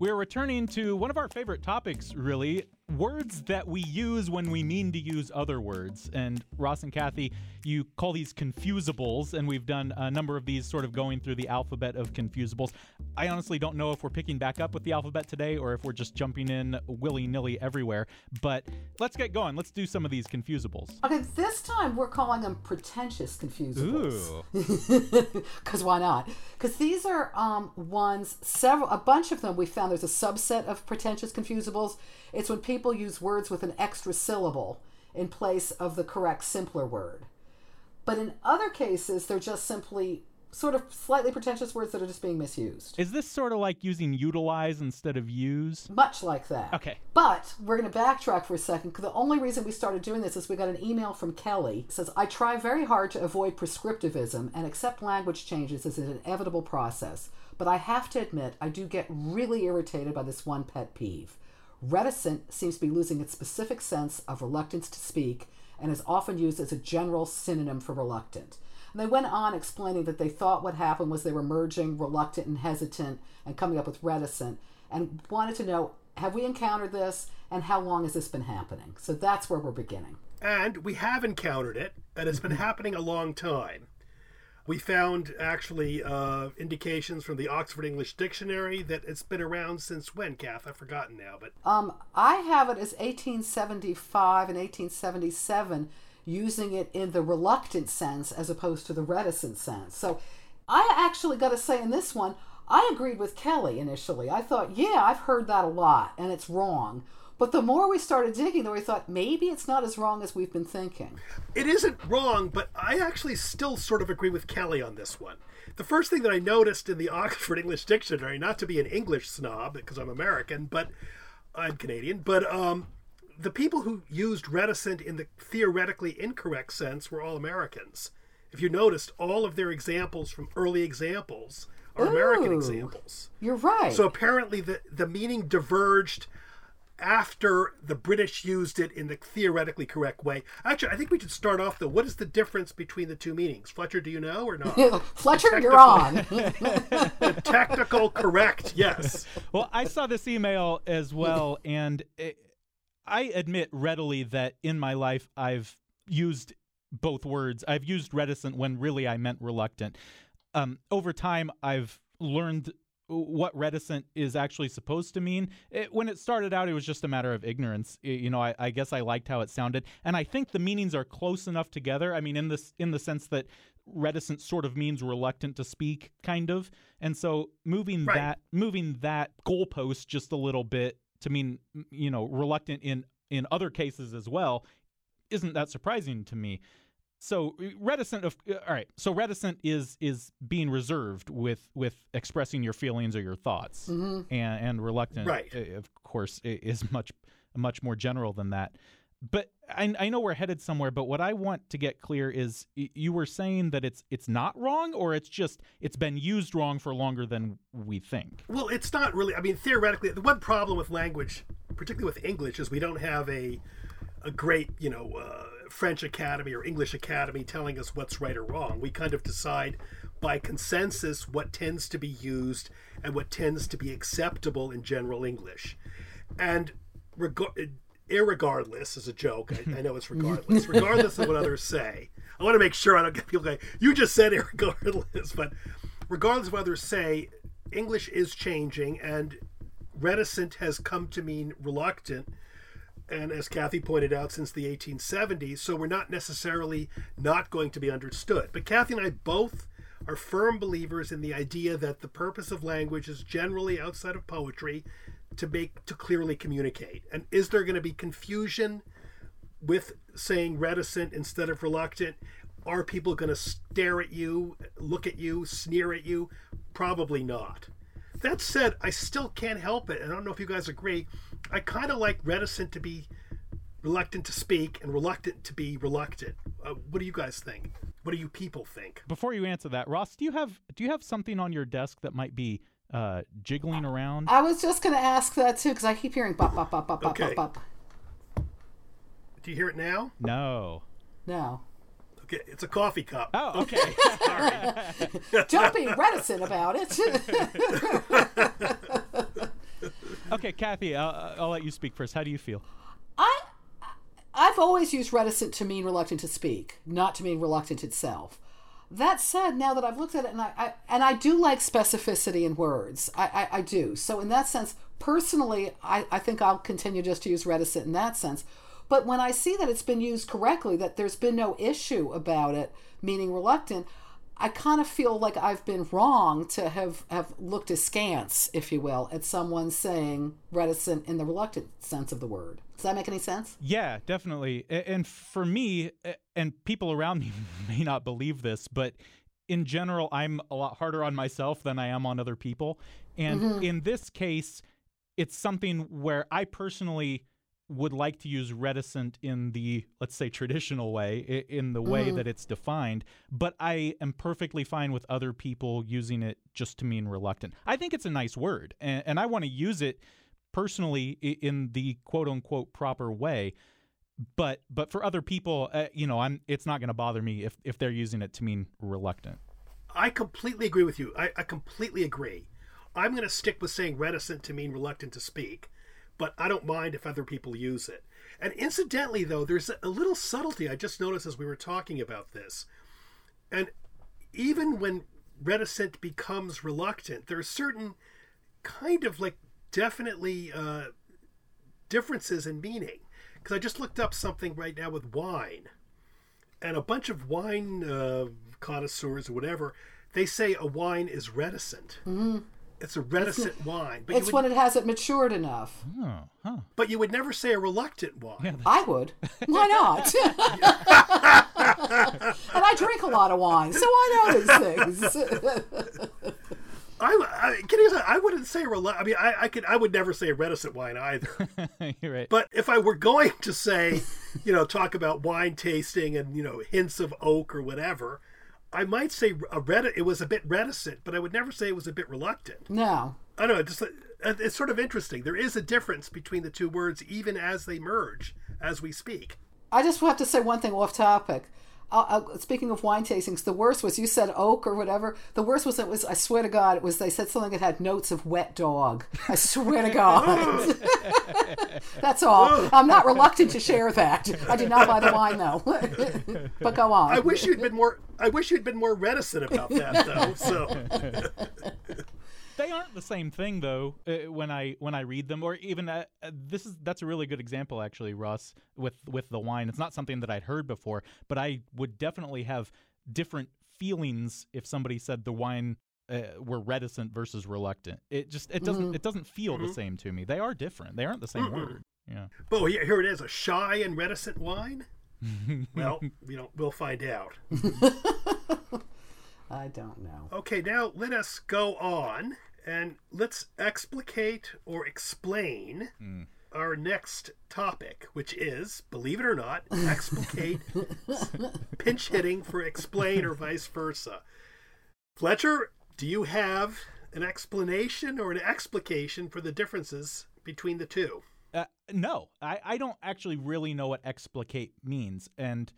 We're returning to one of our favorite topics, really words that we use when we mean to use other words. And Ross and Kathy, you call these confusables, and we've done a number of these sort of going through the alphabet of confusables. I honestly don't know if we're picking back up with the alphabet today or if we're just jumping in willy nilly everywhere, but let's get going. Let's do some of these confusables. Okay, this time we're calling them pretentious confusables. Ooh. Because why not? Because these are um, ones, several, a bunch of them we found there's a subset of pretentious confusables. It's when people use words with an extra syllable in place of the correct simpler word. But in other cases, they're just simply sort of slightly pretentious words that are just being misused. Is this sort of like using utilize instead of use? Much like that. Okay. But we're going to backtrack for a second because the only reason we started doing this is we got an email from Kelly. It says, I try very hard to avoid prescriptivism and accept language changes as an inevitable process. But I have to admit, I do get really irritated by this one pet peeve. Reticent seems to be losing its specific sense of reluctance to speak and is often used as a general synonym for reluctant. And they went on explaining that they thought what happened was they were merging reluctant and hesitant and coming up with reticent and wanted to know have we encountered this and how long has this been happening? So that's where we're beginning. And we have encountered it, and it's been happening a long time. We found actually uh, indications from the Oxford English Dictionary that it's been around since when, Kath? I've forgotten now, but Um, I have it as 1875 and 1877, using it in the reluctant sense as opposed to the reticent sense. So I actually got to say in this one, I agreed with Kelly initially. I thought, yeah, I've heard that a lot, and it's wrong. But the more we started digging, the more we thought maybe it's not as wrong as we've been thinking. it isn't wrong, but I actually still sort of agree with Kelly on this one. The first thing that I noticed in the Oxford English Dictionary, not to be an English snob because I'm American, but I'm Canadian, but um, the people who used reticent in the theoretically incorrect sense were all Americans. If you noticed, all of their examples from early examples are American examples. You're right. So apparently the, the meaning diverged after the British used it in the theoretically correct way. Actually, I think we should start off though. What is the difference between the two meanings? Fletcher, do you know or not? Fletcher, you're on. the technical correct, yes. Well, I saw this email as well, and it, I admit readily that in my life I've used both words. I've used reticent when really I meant reluctant. Um, over time, I've learned what reticent is actually supposed to mean. It, when it started out, it was just a matter of ignorance. I- you know, I, I guess I liked how it sounded, and I think the meanings are close enough together. I mean, in this, in the sense that reticent sort of means reluctant to speak, kind of, and so moving Right. that, moving that goalpost just a little bit to mean, you know, reluctant in in other cases as well, isn't that surprising to me. So uh, reticent of uh, all right so reticent is is being reserved with with expressing your feelings or your thoughts. And and reluctant Right. uh, of course is much much more general than that but I, I know we're headed somewhere but what i want to get clear is you were saying that it's it's not wrong or it's just it's been used wrong for longer than we think Well, it's not really. I mean, theoretically, the one problem with language, particularly with English, is we don't have a a great, you know, uh, French Academy or English Academy telling us what's right or wrong. We kind of decide by consensus what tends to be used and what tends to be acceptable in general English. And reg- irregardless is a joke. I, I know it's regardless. regardless of what others say, I want to make sure I don't get people going. You just said irregardless, but regardless of what others say, English is changing, and reticent has come to mean reluctant. And as Kathy pointed out, since the 1870s, so we're not necessarily not going to be understood. But Kathy and I both are firm believers in the idea that the purpose of language is generally outside of poetry to make to clearly communicate. And is there going to be confusion with saying reticent instead of reluctant? Are people going to stare at you, look at you, sneer at you? Probably not. that said, I still can't help it. I don't know if you guys agree. I kind of like reticent to be reluctant to speak and reluctant to be reluctant. Uh, what do you guys think? What do you people think? Before you answer that, Ross, do you have do you have something on your desk that might be uh, jiggling around? I was just going to ask that too because I keep hearing bop bop bop bop bop Okay. bop bop. Do you hear it now? No. No, Okay, it's a coffee cup. Oh, okay. Sorry. don't be reticent about it. Okay, Kathy, I'll, I'll let you speak first. How do you feel? I I've always used reticent to mean reluctant to speak, not to mean reluctant itself. That said, now that I've looked at it, and I, I and I do like specificity in words, I, I, I do. So in that sense, personally, I, I think I'll continue just to use reticent in that sense. But when I see that it's been used correctly, that there's been no issue about it, meaning reluctant, I kind of feel like I've been wrong to have, have looked askance, if you will, at someone saying reticent in the reluctant sense of the word. Does that make any sense? Yeah, definitely. And for me, and people around me may not believe this, but in general, I'm a lot harder on myself than I am on other people. And mm-hmm. in this case, it's something where I personally would like to use reticent in the, let's say, traditional way, in the way that it's defined, but I am perfectly fine with other people using it just to mean reluctant. I think it's a nice word, and, and I want to use it personally in the quote unquote proper way but but for other people uh, you know i'm it's not going to bother me if if they're using it to mean reluctant I completely agree with you. I, I completely agree. I'm going to stick with saying reticent to mean reluctant to speak, but I don't mind if other people use it. And incidentally, though, there's a little subtlety I just noticed as we were talking about this. And even when reticent becomes reluctant, there are certain kind of like definitely uh, differences in meaning. Because I just looked up something right now with wine and a bunch of wine uh, connoisseurs or whatever, they say a wine is reticent. It's a reticent wine, but It's would, when it hasn't matured enough. oh huh but you would never say a reluctant wine. I would. Why not? and I drink a lot of wine, so I know these things. I, I, kidding aside, I wouldn't say relu- I mean, I, I could, I would never say a reticent wine either. you're right but if I were going to say, you know, talk about wine tasting and you know hints of oak or whatever, I might say a reti- It was a bit reticent, but I would never say it was a bit reluctant. no. I don't know. Just uh, it's sort of interesting. There is a difference between the two words, even as they merge as we speak. I just have to say one thing off topic. Uh, uh, speaking of wine tastings, the worst was you said oak or whatever. The worst was it was I swear to God it was they said something that had notes of wet dog. I swear to God. That's all. I'm not reluctant to share that. I did not buy the wine though. but go on. I wish you'd been more. I wish you'd been more reticent about that, though. So they aren't the same thing though uh, when i when i read them or even uh, uh, this is that's a really good example actually Russ. with with the wine it's not something that i'd heard before but i would definitely have different feelings if somebody said the wine uh, were reticent versus reluctant it just it doesn't it doesn't feel the same to me they are different they aren't the same word yeah Oh, here, here it is: a shy and reticent wine. well, we don't. We'll find out. I don't know. Okay, now let us go on and let's explicate or explain our next topic, which is, believe it or not, explicate, pinch hitting for explain or vice versa. Fletcher, do you have an explanation or an explication for the differences between the two? Uh, no, I, I don't actually really know what explicate means. And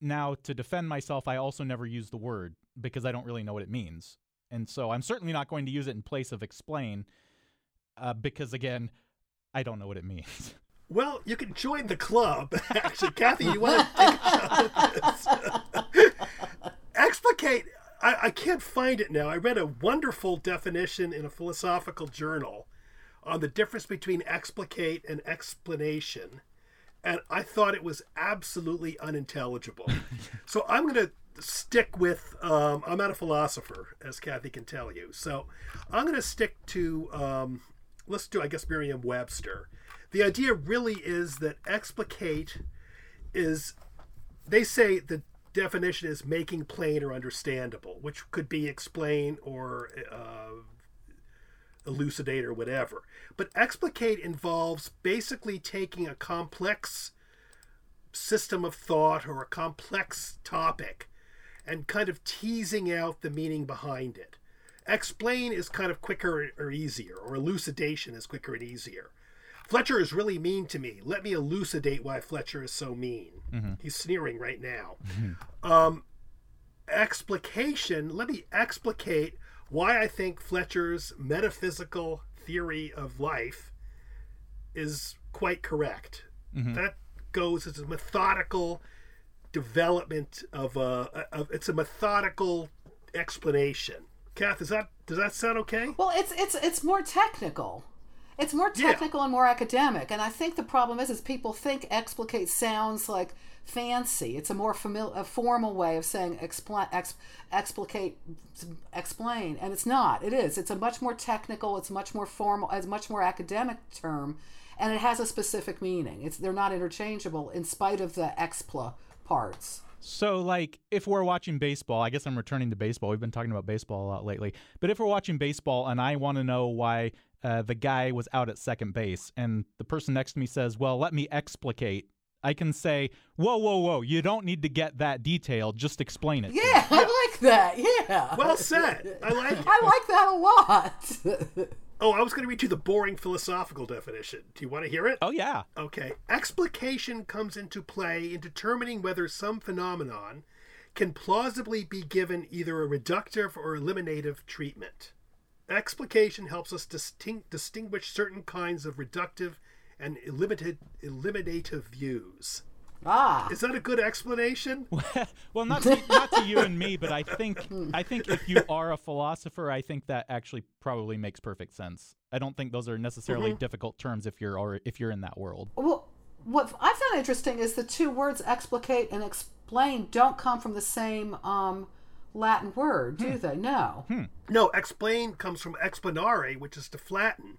now, to defend myself, I also never use the word because I don't really know what it means. And so I'm certainly not going to use it in place of explain uh, because, again, I don't know what it means. Well, you can join the club. Actually, Kathy, you want to take a this? Explicate. I, I can't find it now. I read a wonderful definition in a philosophical journal on the difference between explicate and explanation, and I thought it was absolutely unintelligible. so I'm going to stick with. Um, I'm not a philosopher, as Kathy can tell you. So I'm going to stick to. Um, let's do, I guess, Merriam-Webster. The idea really is that explicate is. They say the definition is making plain or understandable, which could be explain or uh, elucidate or whatever. But explicate involves basically taking a complex system of thought or a complex topic and kind of teasing out the meaning behind it. Explain is kind of quicker or easier, or elucidation is quicker and easier. Fletcher is really mean to me. Let me elucidate why Fletcher is so mean. Mm-hmm. He's sneering right now. Mm-hmm. Um, explication, let me explicate why I think Fletcher's metaphysical theory of life is quite correct. Mm-hmm. That goes as a methodical development of a, of it's a methodical explanation. Kath, is that does that sound okay? Well, it's it's it's more technical. It's more Yeah. technical and more academic, and I think the problem is, is people think explicate sounds like fancy. It's a more familiar, a formal way of saying explain, ex, explicate, explain, and it's not. It is. It's a much more technical. It's much more formal. It's a much more academic term, and it has a specific meaning. It's they're not interchangeable in spite of the expla parts. So, like, if we're watching baseball, I guess I'm returning to baseball. We've been talking about baseball a lot lately. But if we're watching baseball and I want to know why uh, the guy was out at second base, and the person next to me says, Well, let me explicate, I can say, Whoa, whoa, whoa, you don't need to get that detailed. Just explain it. to me." Yeah, I like that. Yeah. Well said. I like it. I like that a lot. Oh, I was going to read you the boring philosophical definition. Do you want to hear it? Oh, yeah. Okay. Explication comes into play in determining whether some phenomenon can plausibly be given either a reductive or eliminative treatment. Explication helps us distinct, distinguish certain kinds of reductive and eliminative, eliminative views. Ah. Is that a good explanation? well, not to, not to you and me, but I think I think if you are a philosopher, I think that actually probably makes perfect sense. I don't think those are necessarily difficult terms if you're alre if you're in that world. Well, what I found interesting is the two words explicate and explain don't come from the same um, Latin word, do they? No. No, explain comes from explanare, which is to flatten,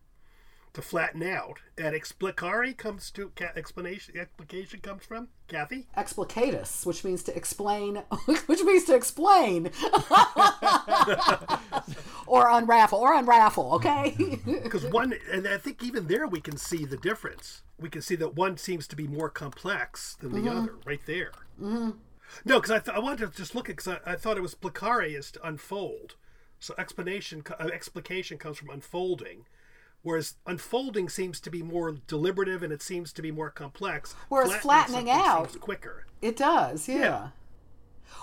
to flatten out, and explicare comes to ca- explanation. Explication comes from Kathy. Explicatus, which means to explain, which means to explain, or unravel, or unravel. Okay. Because one, and I think even there we can see the difference. We can see that one seems to be more complex than the other, right there. Mm-hmm. No, because I, th- I wanted to just look at because I, I thought it was placare is to unfold. So explanation, uh, explication comes from unfolding, whereas unfolding seems to be more deliberative and it seems to be more complex. Whereas flattening something out- quicker. It does, yeah. Yeah.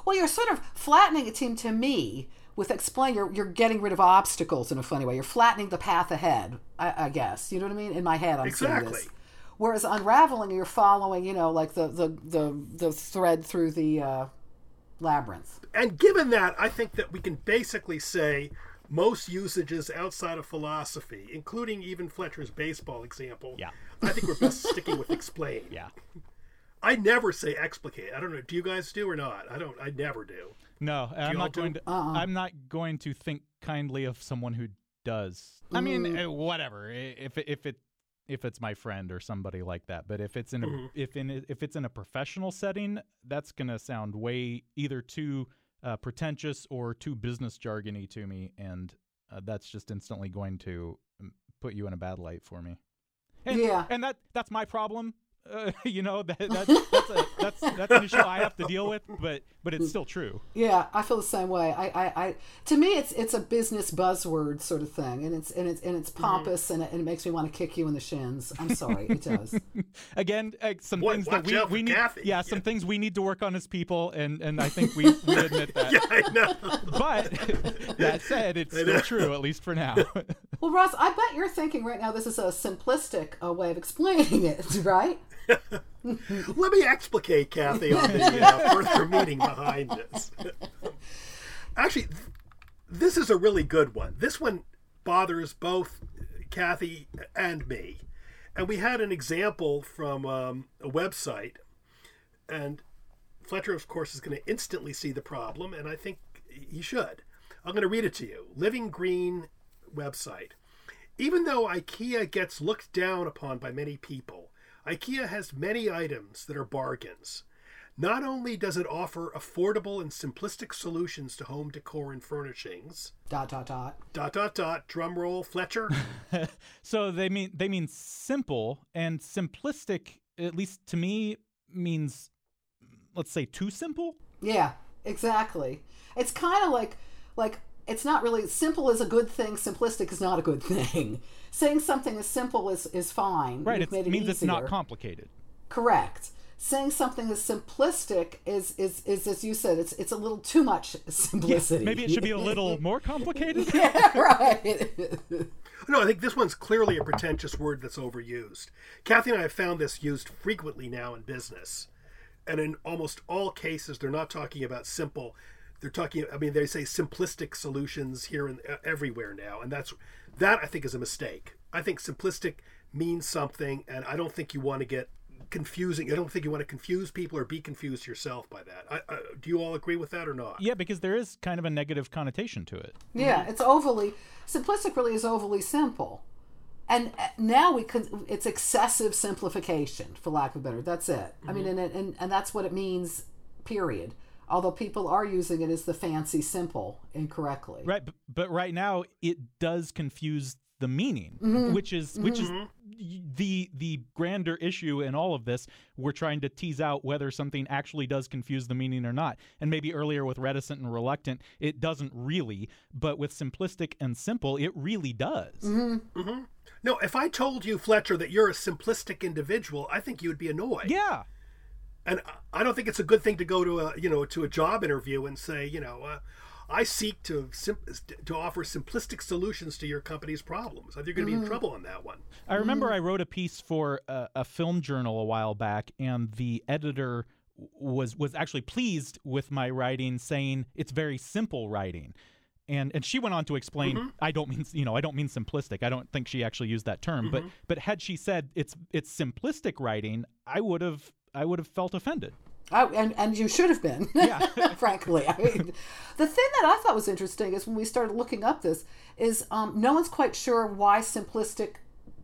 Well, you're sort of flattening it seemed to me with explain. You're you're getting rid of obstacles in a funny way. You're flattening the path ahead. I, I guess you know what I mean. In my head, I'm saying this. Whereas unraveling, you're following, you know, like the the the, the thread through the uh, labyrinth. And given that, I think that we can basically say most usages outside of philosophy, including even Fletcher's baseball example, Yeah. I think we're best sticking with explain. Yeah. I never say explicate. I don't know. Do you guys do or not? I don't. I never do. No, and I'm not all do? going to. I'm not going to think kindly of someone who does. I mean, uh, whatever. If it- if it if it's my friend or somebody like that, but if it's in a if in a- if it's in a professional setting, that's gonna sound way either too uh, pretentious or too business jargony to me, and uh, that's just instantly going to um, put you in a bad light for me. And, Yeah. and that that's my problem. Uh, you know that that's that's, a, that's that's an issue I have to deal with, but but it's still true. Yeah, I feel the same way. I, I, I to me, it's it's a business buzzword sort of thing, and it's and it's and it's pompous, and, it, and it makes me want to kick you in the shins. I'm sorry, it does. again uh, some Boy, things that we, we need Kathy. yeah some things we need to work on as people and and i think we, we admit that Yeah, I know. but that said it's still true at least for now Well, Ross, I bet you're thinking right now this is a simplistic uh, way of explaining it, right? Let me explicate, Kathy, on the uh, further meaning behind this. Actually, th- this is a really good one. This one bothers both Kathy and me. And we had an example from um, a website, and Fletcher, of course, is going to instantly see the problem, and I think he should. I'm going to read it to you. Living Green website. Even though IKEA gets looked down upon by many people, IKEA has many items that are bargains. Not only does it offer affordable and simplistic solutions to home decor and furnishings, Dot dot dot. dot dot dot, drum roll, Fletcher. So they mean they mean simple and simplistic. At least to me, means let's say too simple. Yeah, exactly. It's kind of like like it's not really simple is a good thing. Simplistic is not a good thing. Saying something as simple is is fine. Right. You've It made means it's not complicated. Correct. Saying something as simplistic is, is is as you said, it's it's a little too much simplicity. Maybe it should be a little more complicated. yeah, right. No, I think this one's clearly a pretentious word that's overused. Kathy and I have found this used frequently now in business. And in almost all cases, they're not talking about simple. They're talking, I mean, they say simplistic solutions here and uh, everywhere now. And that's, that I think is a mistake. I think simplistic means something, and I don't think you want to get confusing. I don't think you want to confuse people or be confused yourself by that. I, I, do you all agree with that or not? yeah, because there is kind of a negative connotation to it. Yeah, it's overly simplistic. Really, is overly simple, and uh, now we can. It's excessive simplification, for lack of a better. That's it. I mean, and, and and that's what it means. Period. Although people are using it as the fancy simple incorrectly. Right, but, but right now it does confuse the meaning, Mm-hmm. which is which is the the grander issue in all of this. We're trying to tease out whether something actually does confuse the meaning or not. And maybe earlier with reticent and reluctant, it doesn't really, but with simplistic and simple, it really does. Mm-hmm. No, if I told you, Fletcher, that you're a simplistic individual, I think you would be annoyed. Yeah. And I don't think it's a good thing to go to a you know to a job interview and say you know uh, I seek to sim- to offer simplistic solutions to your company's problems. I think you're going to Mm-hmm. be in trouble on that one. I remember I wrote a piece for a, a film journal a while back, and the editor was was actually pleased with my writing, saying it's very simple writing. And and she went on to explain, I don't mean you know I don't mean simplistic. I don't think she actually used that term, but but had she said it's it's simplistic writing, I would have I would have felt offended. Oh, and, and you should have been, Yeah. frankly. I mean, the thing that I thought was interesting is when we started looking up this is um, no one's quite sure why simplistic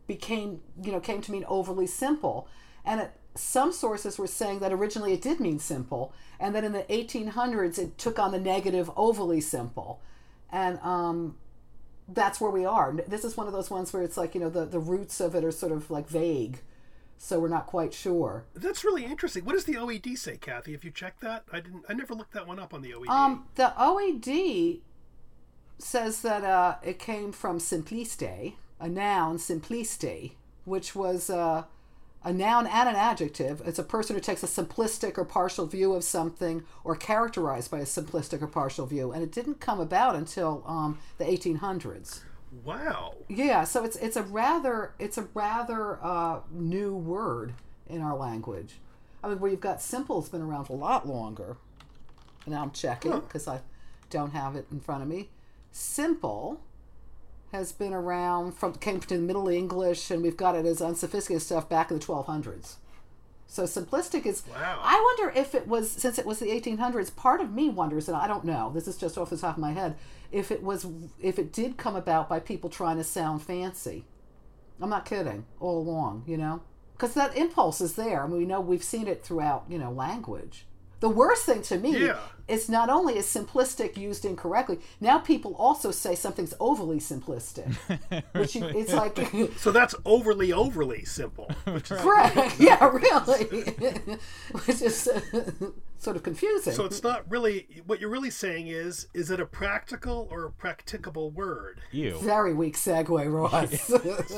became, you know, came to mean overly simple. And it, some sources were saying that originally it did mean simple, and then in the 1800s it took on the negative overly simple. And um, that's where we are. This is one of those ones where it's like, you know, the, the roots of it are sort of like vague. So we're not quite sure. That's really interesting. What does the OED say, Kathy? If you check that, I didn't. I never looked that one up on the OED. Um, the OED says that uh, it came from simpliste, a noun, simpliste, which was uh, a noun and an adjective. It's a person who takes a simplistic or partial view of something or characterized by a simplistic or partial view. And it didn't come about until um, the 1800s. Wow. Yeah, so it's it's a rather it's a rather uh, new word in our language. I mean, where you've got simple's been around a lot longer. And now I'm checking because I don't have it in front of me. Simple has been around from came to Middle English, and we've got it as unsophisticated stuff back in the 1200s. So simplistic is. Wow. I wonder if it was since it was the 1800s. Part of me wonders, and I don't know. This is just off the top of my head. If it was, if it did come about by people trying to sound fancy. I'm not kidding. All along, you know, because that impulse is there. I mean, we know we've seen it throughout, you know, language. The worst thing to me Yeah. is not only is simplistic used incorrectly. Now people also say something's overly simplistic, which you, it's like. So that's overly, overly simple. Which is, Yeah, really. Which is uh, sort of confusing. so it's not really. What you're really saying is, is it a practical or a practicable word? You. Very weak segue, Ross.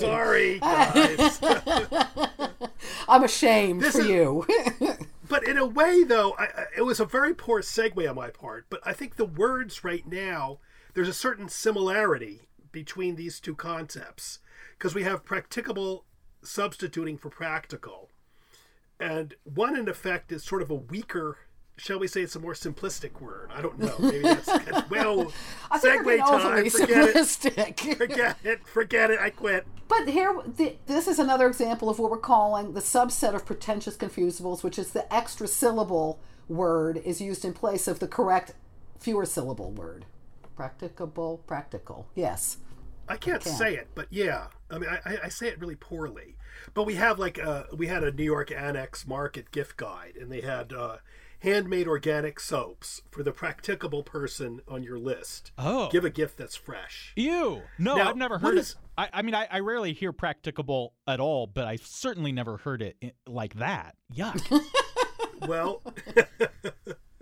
Sorry, guys. I'm ashamed This for is- you. But in a way, though, I, it was a very poor segue on my part. But I think the words right now, there's a certain similarity between these two concepts because we have practicable substituting for practical. And one, in effect, is sort of a weaker, shall we say, it's a more simplistic word. I don't know. Maybe that's, that's well, I think segue time. Forget it. Forget it. Forget it. I quit. But here, th- this is another example of what we're calling the subset of pretentious confusibles, which is the extra syllable word is used in place of the correct fewer syllable word. Practicable, practical. Yes. I can't say it, but yeah. I mean, I, I say it really poorly, but we have like uh, we had a New York Annex Market gift guide, and they had uh, handmade organic soaps for the practicable person on your list. Oh. give a gift that's fresh. Ew. No, Now, I've never heard is- it. I, I mean, I, I rarely hear practicable at all, but I've certainly never heard it eh, like that. Yuck. Well,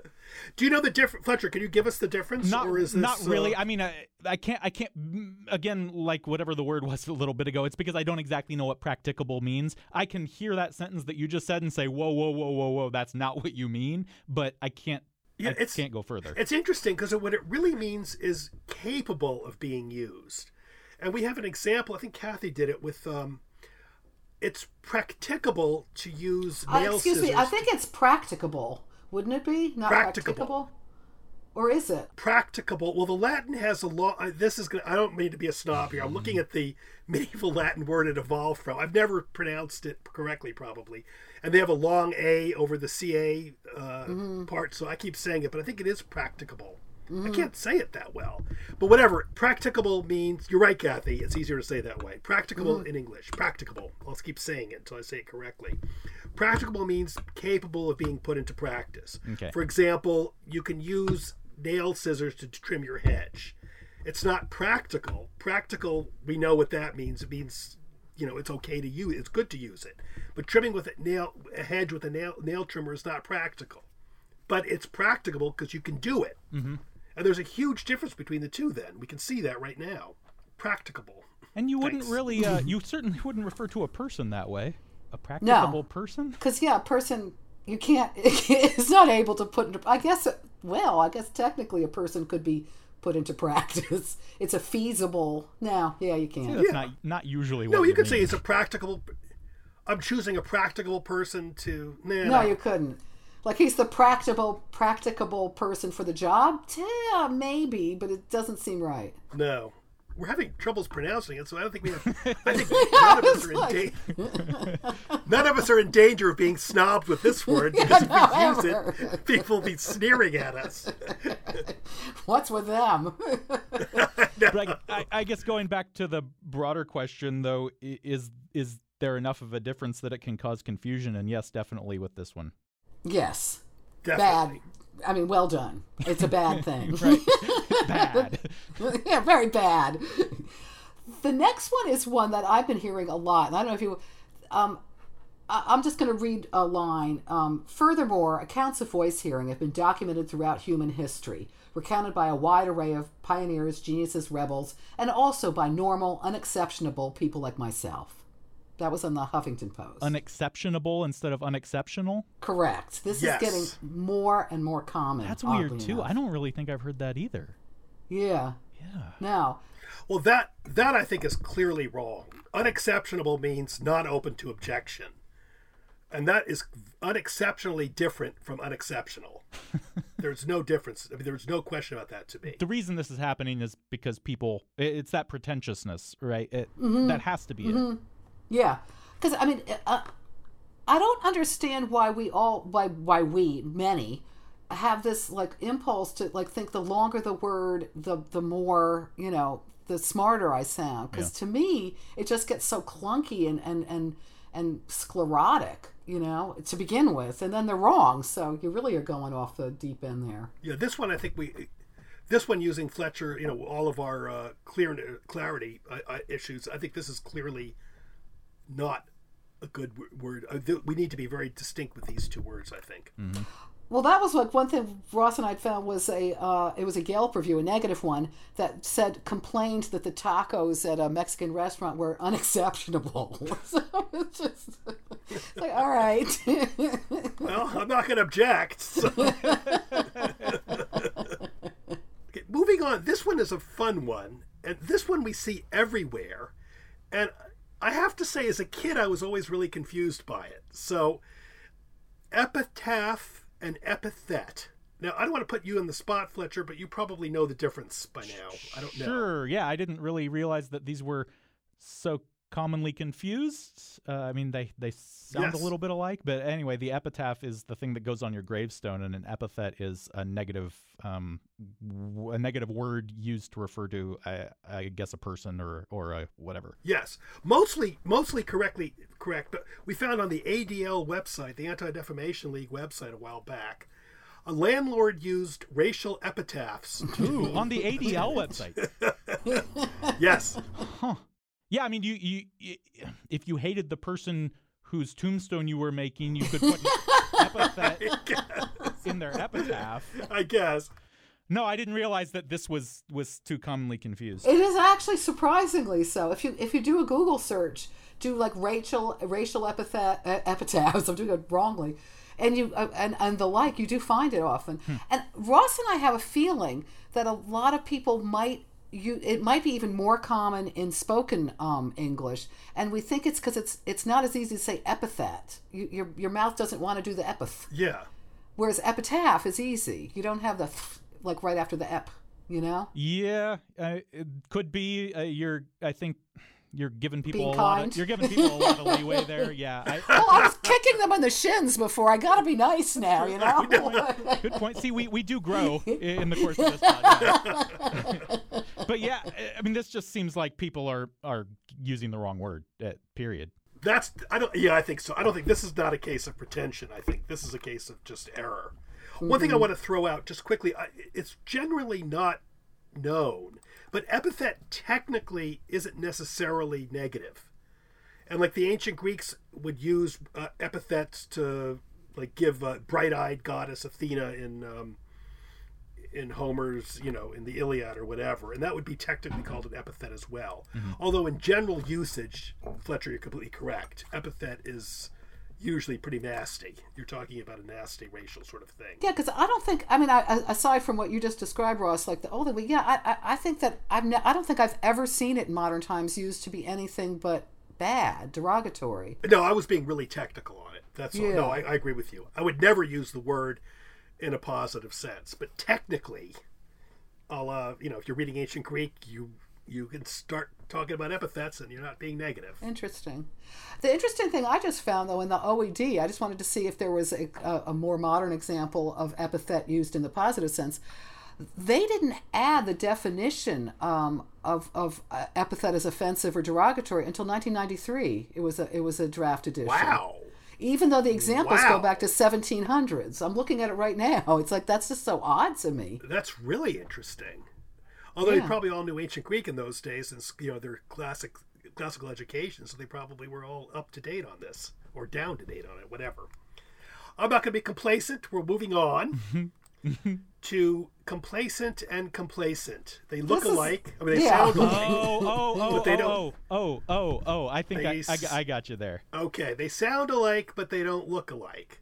do you know the difference, Fletcher? Can you give us the difference, not, or is this not really. uh, I mean, I, I can't. I can't. mm, Again, like whatever the word was a little bit ago, it's because I don't exactly know what practicable means. I can hear that sentence that you just said and say, "Whoa, whoa, whoa, whoa, whoa," that's not what you mean. But I can't. Yeah, I it's- can't go further. It's interesting because what it really means is capable of being used. And we have an example. I think Kathy did it with. Um, it's practicable to use Uh, excuse scissors. me. I think it's practicable, wouldn't it be? Not Practicable. practicable. Or is it? practicable. Well, the Latin has a lot. This is. Gonna, I don't mean to be a snob here. I'm looking at the medieval Latin word it evolved from. I've never pronounced it correctly, probably. And they have a long A over the CA uh, part, so I keep saying it, but I think it is practicable. I can't say it that well, but whatever. Practicable means you're right, Kathy. It's easier to say that way. Practicable in English. Practicable. I'll keep saying it until I say it correctly. Practicable means capable of being put into practice. Okay. For example, you can use nail scissors to trim your hedge. It's not practical. Practical, we know what that means. It means, you know, it's okay to use. It's good to use it. But trimming with a nail a hedge with a nail nail trimmer is not practical. But it's practicable because you can do it. Mm-hmm. And there's a huge difference between the two. Then we can see that right now. Practicable. and you wouldn't Thanks. really. Uh, you certainly wouldn't refer to a person that way. A practicable person. Because yeah, a person you can't It's not able to put into. I guess. Well, I guess technically a person could be put into practice. It's a feasible. No, yeah, you can't. That's Yeah. not not usually what No, you could say it's a practical. I'm choosing a practical person to. Nah, No, you couldn't. Like he's the practicable, practicable person for the job. Yeah, maybe, but it doesn't seem right. No. We're having troubles pronouncing it, so I don't think we have. I think none of us are in like- danger. none of us are in danger of being snobbed with this word because if we use ever. it, people will be sneering at us. What's with them? But I, I, I guess going back to the broader question, though, is is there enough of a difference that it can cause confusion? And yes, definitely with this one. Yes, bad. I mean, well done. It's a bad thing. Bad. yeah, very bad. The next one is one that I've been hearing a lot, and I don't know if you. Um, I- I'm just going to read a line. Um, Furthermore, accounts of voice hearing have been documented throughout human history, recounted by a wide array of pioneers, geniuses, rebels, and also by normal, unexceptionable people like myself. That was on the Huffington Post. Unexceptionable instead of unexceptional. Correct. This Yes. is getting more and more common. That's weird too. enough. I don't really think I've heard that either. Yeah. Yeah. Now, Well, that that I think is clearly wrong. Unexceptionable means not open to objection, and that is unexceptionally different from unexceptional. there's no difference. I mean, there's no question about that to me. The reason this is happening is because people, it's that pretentiousness, right? It, Mm-hmm. That has to be it. Yeah, because I mean, uh, I don't understand why we all, why why we many, have this like impulse to like think the longer the word, the the more you know, the smarter I sound. Because to me, it just gets so clunky and and and and sclerotic, you know, to begin with, and then they're wrong. So you really are going off the deep end there. Yeah, this one I think we, this one using Fletcher, you know, all of our uh, clear clarity uh, uh, issues. I think this is clearly not a good word. Uh, we need to be very distinct with these two words. I think. Well, that was like one thing Ross and I found was a uh, it was a Yelp review, a negative one that said complained that the tacos at a Mexican restaurant were unexceptionable. so it's just like, all right, Well, I'm not going to object. so- okay, moving on. This one is a fun one, and this one we see everywhere. And I have to say, as a kid, I was always really confused by it. So, epitaph and epithet. Now, I don't want to put you in the spot, Fletcher, but you probably know the difference by now. I don't know. Sure. Yeah, I didn't really realize that these were so commonly confused. Uh, I mean, they they sound Yes. a little bit alike, but anyway, the epitaph is the thing that goes on your gravestone, and an epithet is a negative um, w- a negative word used to refer to, I, I guess, a person or or a whatever. Yes, mostly mostly correctly correct. But we found on the ADL website, the Anti Defamation League website, a while back, a landlord used racial epitaphs. Ooh, on the ADL website. yes, Yeah, I mean, you, you, you if you hated the person whose tombstone you were making, you could put an epithet in their epitaph. I guess. No, I didn't realize that this was was too commonly confused. It is actually surprisingly so. If you if you do a Google search, do like Rachel racial epithet uh, epitaphs. I'm doing it wrongly, and you uh, and and the like. You do find it often. And Ross and I have a feeling that a lot of people might. You, it might be even more common in spoken um, English, and we think it's because it's it's not as easy to say epithet. You, your your mouth doesn't want to do the epith, Yeah. whereas epitaph is easy. You don't have the th, like right after the ep. You know. Yeah, uh, it could be. Uh, you're. I think you're giving people Being a lot. Of, you're giving people a lot of leeway there. Yeah. I, Well, I was kicking them in the shins before. I got to be nice now, you know. Good point. See, we, we do grow in the course of this podcast. But yeah, I- I mean, this just seems like people are are using the wrong word. Uh, period. That's I don't yeah I think so I don't think this is not a case of pretension I think this is a case of just error. One thing I want to throw out just quickly I, it's generally not known but epithet technically isn't necessarily negative. And like the ancient Greeks would use uh, epithets to like give uh, bright-eyed goddess Athena in um, in Homer's, you know, in the Iliad or whatever, and that would be technically called an epithet as well. Mm-hmm. Although in general usage, Fletcher, you're completely correct. Epithet is usually pretty nasty. You're talking about a nasty racial sort of thing. Yeah, because I don't think. I mean, I, I- aside from what you just described, Ross, like the older we, yeah, I, I, I think that I've. Ne- I don't think I've ever seen it in modern times used to be anything but bad, derogatory. No, I was being really technical on it. That's all. No, I, I agree with you. I would never use the word in a positive sense, but technically, I'll, uh, you know, if you're reading ancient Greek, you you can start talking about epithets and you're not being negative. Interesting. The interesting thing I just found, though, in the OED, I just wanted to see if there was a, a, a more modern example of epithet used in the positive sense. They didn't add the definition um, of, of uh, epithet as offensive or derogatory until 1993. It was a it was a draft edition. Wow. Even though the examples go back to 1700s, I'm looking at it right now. It's like that's just so odd to me. That's really interesting. Although Yeah. they probably all knew ancient Greek in those days, and you know their classic classical education, so they probably were all up to date on this or down to date on it, whatever. I'm not going to be complacent. We're moving on to complacent and complaisant. They look This is- alike. I mean, they yeah. sound alike. Oh, oh, oh, But they oh, don't- oh, oh, oh, oh. I think I, They I, s- I got you there. Okay, they sound alike, but they don't look alike.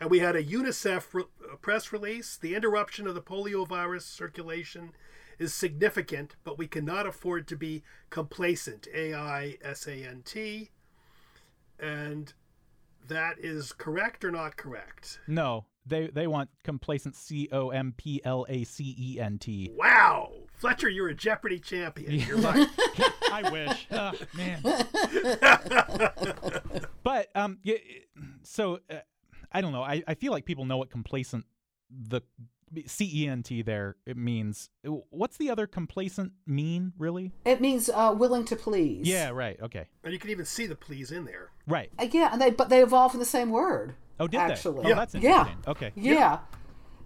And we had a UNICEF re- uh, press release. The interruption of the poliovirus circulation is significant, but we cannot afford to be complaisant. A I S A N T. And that is correct or not correct? No, they they want complacent. C O M P L A C E N T. Wow! Fletcher, you're a Jeopardy champion. You're right. I wish. Ah, man. but um, yeah, so uh, I don't know. I, I feel like people know what complacent the C E N T there it means. What's the other complaisant mean really? It means uh, willing to please. Yeah, right. Okay, and you can even see the please in there. right. Uh, yeah, and they but they evolve from the same word. Oh, did actually. they? Oh, that's interesting. Yeah. Okay. Yeah.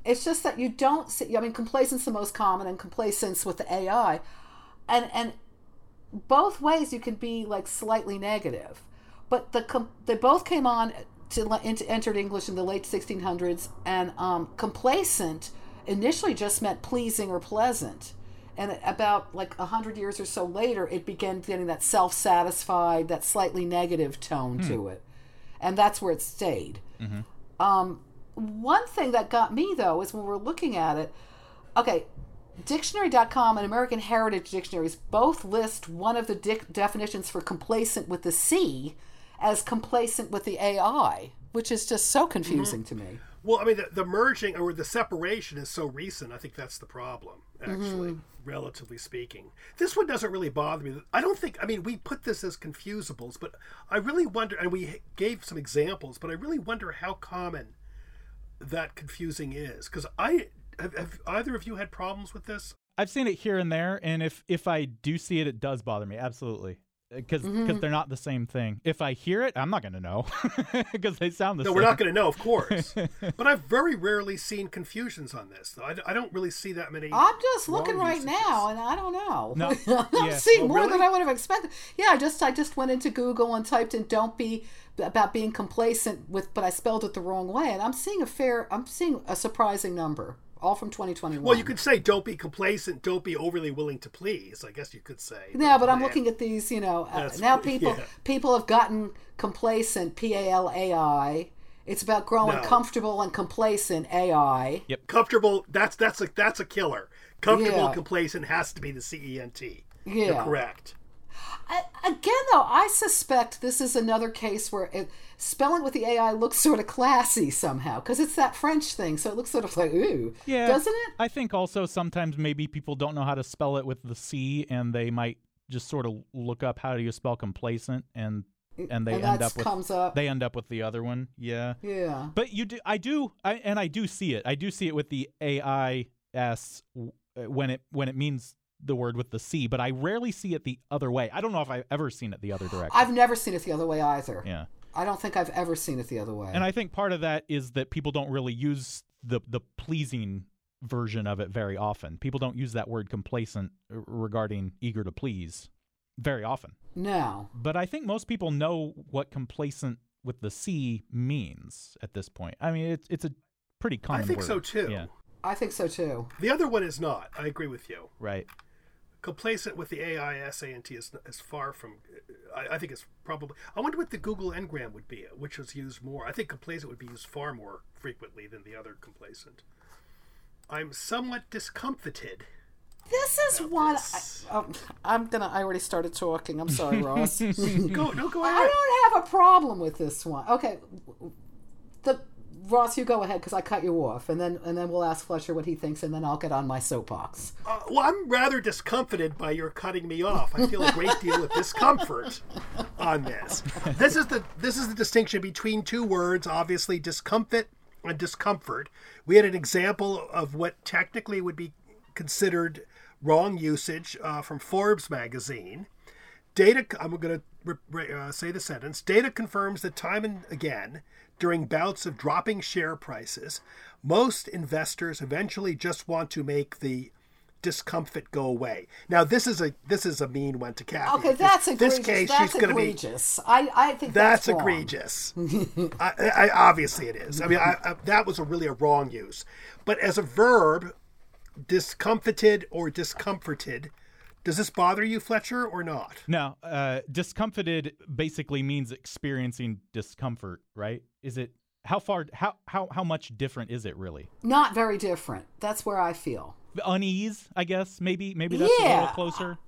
It's just that you don't see. I mean, complacent's the most common, and complaisance with the AI, and and both ways you can be like slightly negative, but the com- they both came on to le- into, entered English in the late 1600s, and um, complacent initially just meant pleasing or pleasant. And about like a hundred years or so later, it began getting that self-satisfied, that slightly negative tone to it, and that's where it stayed. Um, one thing that got me though is when we're looking at it, okay, dictionary.com and American Heritage Dictionaries both list one of the dic- definitions for complacent with the C as complaisant with the AI, which is just so confusing to me. Well, I mean, the, the merging or the separation is so recent. I think that's the problem, actually, mm-hmm. relatively speaking. This one doesn't really bother me. I don't think, I mean, we put this as confusables, but I really wonder, and we gave some examples, but I really wonder how common that confusing is. Because I, have, have either of you had problems with this? I've seen it here and there, and if if I do see it, it does bother me absolutely because Mm-hmm. they're not the same thing. If I hear it, I'm not gonna know because they sound the No, same. we're not going to know, of course. but I've very rarely seen confusions on this. Though. I, I don't really see that many. I'm just looking right usages. now, and I don't know. No, I'm yeah. seeing Oh, more than? I would have expected. Yeah, I just I just went into Google and typed in "don't be" about being complacent with, but I spelled it the wrong way, and I'm seeing a fair. I'm seeing a surprising number, all from 2021. Well, you could say don't be complacent, don't be overly willing to please. I guess you could say. Yeah, but I'm Yeah. looking at these. You know, uh, now people yeah. people have gotten complacent. P A L A I. It's about growing No. comfortable and complacent. AI. Yep. comfortable. That's that's a that's a killer. Comfortable, Yeah. complacent has to be the C E N T. Yeah. You're correct. I, again, though, I suspect this is another case where it, spelling with the AI looks sort of classy somehow because it's that French thing, so it looks sort of like ooh, Yeah, doesn't it? I think also sometimes maybe people don't know how to spell it with the C, and they might just sort of look up how do you spell complacent, and and they and end up with up. they end up with the other one. Yeah. yeah, But you do, I do, I, and I do see it. I do see it with the AIS w- uh, when it when it means the word with the C. But I rarely see it the other way. I don't know if I've ever seen it the other direction. I've never seen it the other way either. yeah, I don't think I've ever seen it the other way. and I think part of that is that people don't really use the the pleasing version of it very often. People don't use that word complaisant regarding eager to please very often. no, But I think most people know what complacent with the C means at this point. I mean, it's it's a pretty common I think word. so too. Yeah. I think so too. The other one is not. I agree with you. Right. Complaisant with the A I S A N T is is far from. I, I think it's probably. I wonder what the Google Ngram would be, which was used more. I think complacent would be used far more frequently than the other complaisant. I'm somewhat discomfited. This is one. I, oh, I'm gonna. I already started talking. I'm sorry, Ross. Go no, go I don't have a problem with this one. Okay, Ross, you go ahead because I cut you off, and then and then we'll ask Fletcher what he thinks, and then I'll get on my soapbox. Uh, well, I'm rather discomfited by your cutting me off. I feel a great deal of discomfort on this. This is the this is the distinction between two words, obviously discomfit and discomfort. We had an example of what technically would be considered wrong usage uh, from Forbes magazine. Data, I'm going to uh, say the sentence. Data confirms that time and again, during bouts of dropping share prices, most investors eventually just want to make the discomfit go away. Now, this is a this is a mean one to Kathy. Okay, that's this, egregious. This case, that's she's going to be egregious. I, I think that's, that's, egregious. I, I, obviously, it is. I mean, I, I, that was a really a wrong use. But as a verb, discomfited or discomforted, does this bother you, Fletcher, or not? No, uh, discomfited basically means experiencing discomfort, right? Is it how far how how how much different is it really? Not very different. That's where I feel Unease, I guess. Maybe maybe that's a little closer.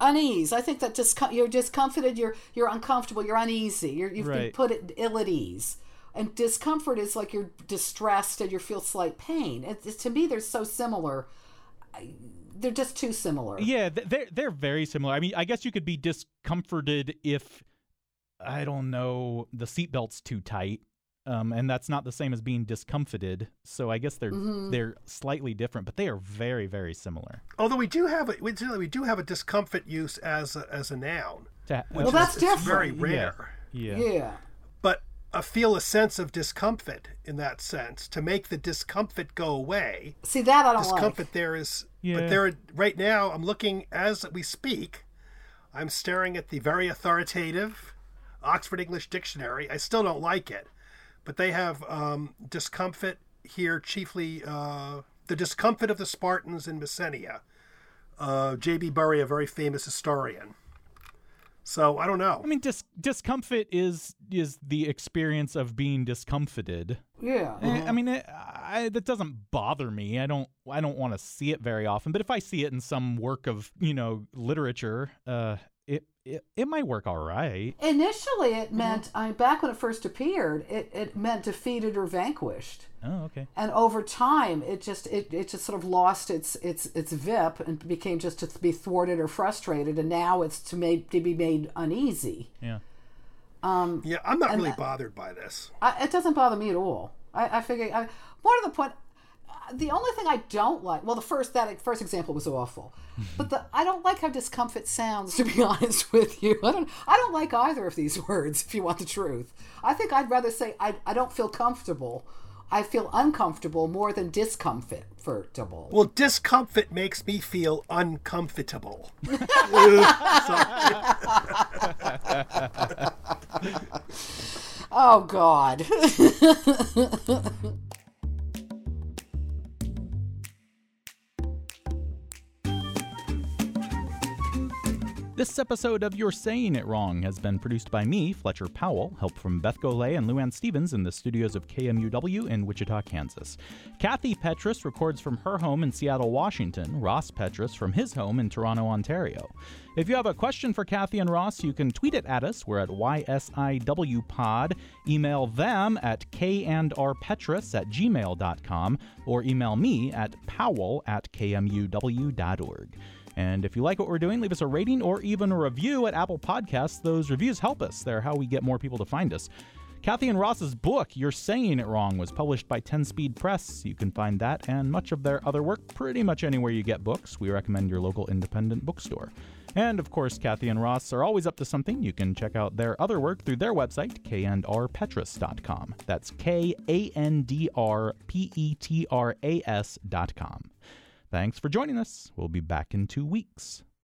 unease. I think that discom- you're discomforted. You're you're uncomfortable. You're uneasy. You're, you've been put at, ill at ease. And discomfort is like you're distressed and you feel slight pain. It, it- to me, they're so similar. I, they're just too similar. Yeah, they're they're very similar. I mean, I guess you could be discomforted if I don't know the seatbelt's too tight. Um, and that's not the same as being discomfited. So I guess they're Mm-hmm. they're slightly different, but they are very very similar. Although we do have a we do, we do have a discomfit use as a, as a noun. Ta- Well, that's it's very rare. yeah. Yeah. But I feel a sense of discomfort in that sense to make the discomfort go away. See that I don't discomfort like. there is Yeah. but there right now i'm looking as we speak i'm staring at the very authoritative oxford english dictionary i still don't like it but they have um, discomfit here chiefly uh, the discomfit of the spartans in messenia uh, j.b bury a very famous historian so i don't know I mean, dis- discomfort is is the experience of being discomfited. Yeah. Eh, I mean, it, I, that doesn't bother me. I don't I don't want to see it very often. But if I see it in some work of you know literature, uh, it it, it might work all right. Initially, it meant, I mean, back when it first appeared, it, it meant defeated or vanquished. Oh, okay. And over time, it just it, it just sort of lost its its its vip and became just to be thwarted or frustrated, and now it's to make to be made uneasy. Yeah. Um, Yeah, I'm not really that- bothered by this. I, it doesn't bother me at all. I, I figure I, more to the point. The only thing I don't like, well, the first that first example was awful, but the I don't like how discomfort sounds. To be honest with you, I don't I don't like either of these words. If you want the truth, I think I'd rather say I I don't feel comfortable. I feel uncomfortable more than discomfortable. Well, discomfort makes me feel uncomfortable. Oh God. This episode of You're Saying It Wrong has been produced by me, Fletcher Powell, help from Beth Golay and Luann Stevens in the studios of KMUW in Wichita, Kansas. Kathy Petras records from her home in Seattle, Washington, Ross Petras from his home in Toronto, Ontario. If you have a question for Kathy and Ross, you can tweet it at us. We're at YSIWPod. Email them at kandrpetras at gmail.com or email me at powell at kmuw.org. And if you like what we're doing, leave us a rating or even a review at Apple Podcasts. Those reviews help us. They're how we get more people to find us. Kathy and Ross's book, You're Saying It Wrong, was published by 10 Speed Press. You can find that and much of their other work pretty much anywhere you get books. We recommend your local independent bookstore. And of course, Kathy and Ross are always up to something. You can check out their other work through their website, kandrpetras.com. That's K A N D R P E T R A S.com. Thanks for joining us. We'll be back in two weeks.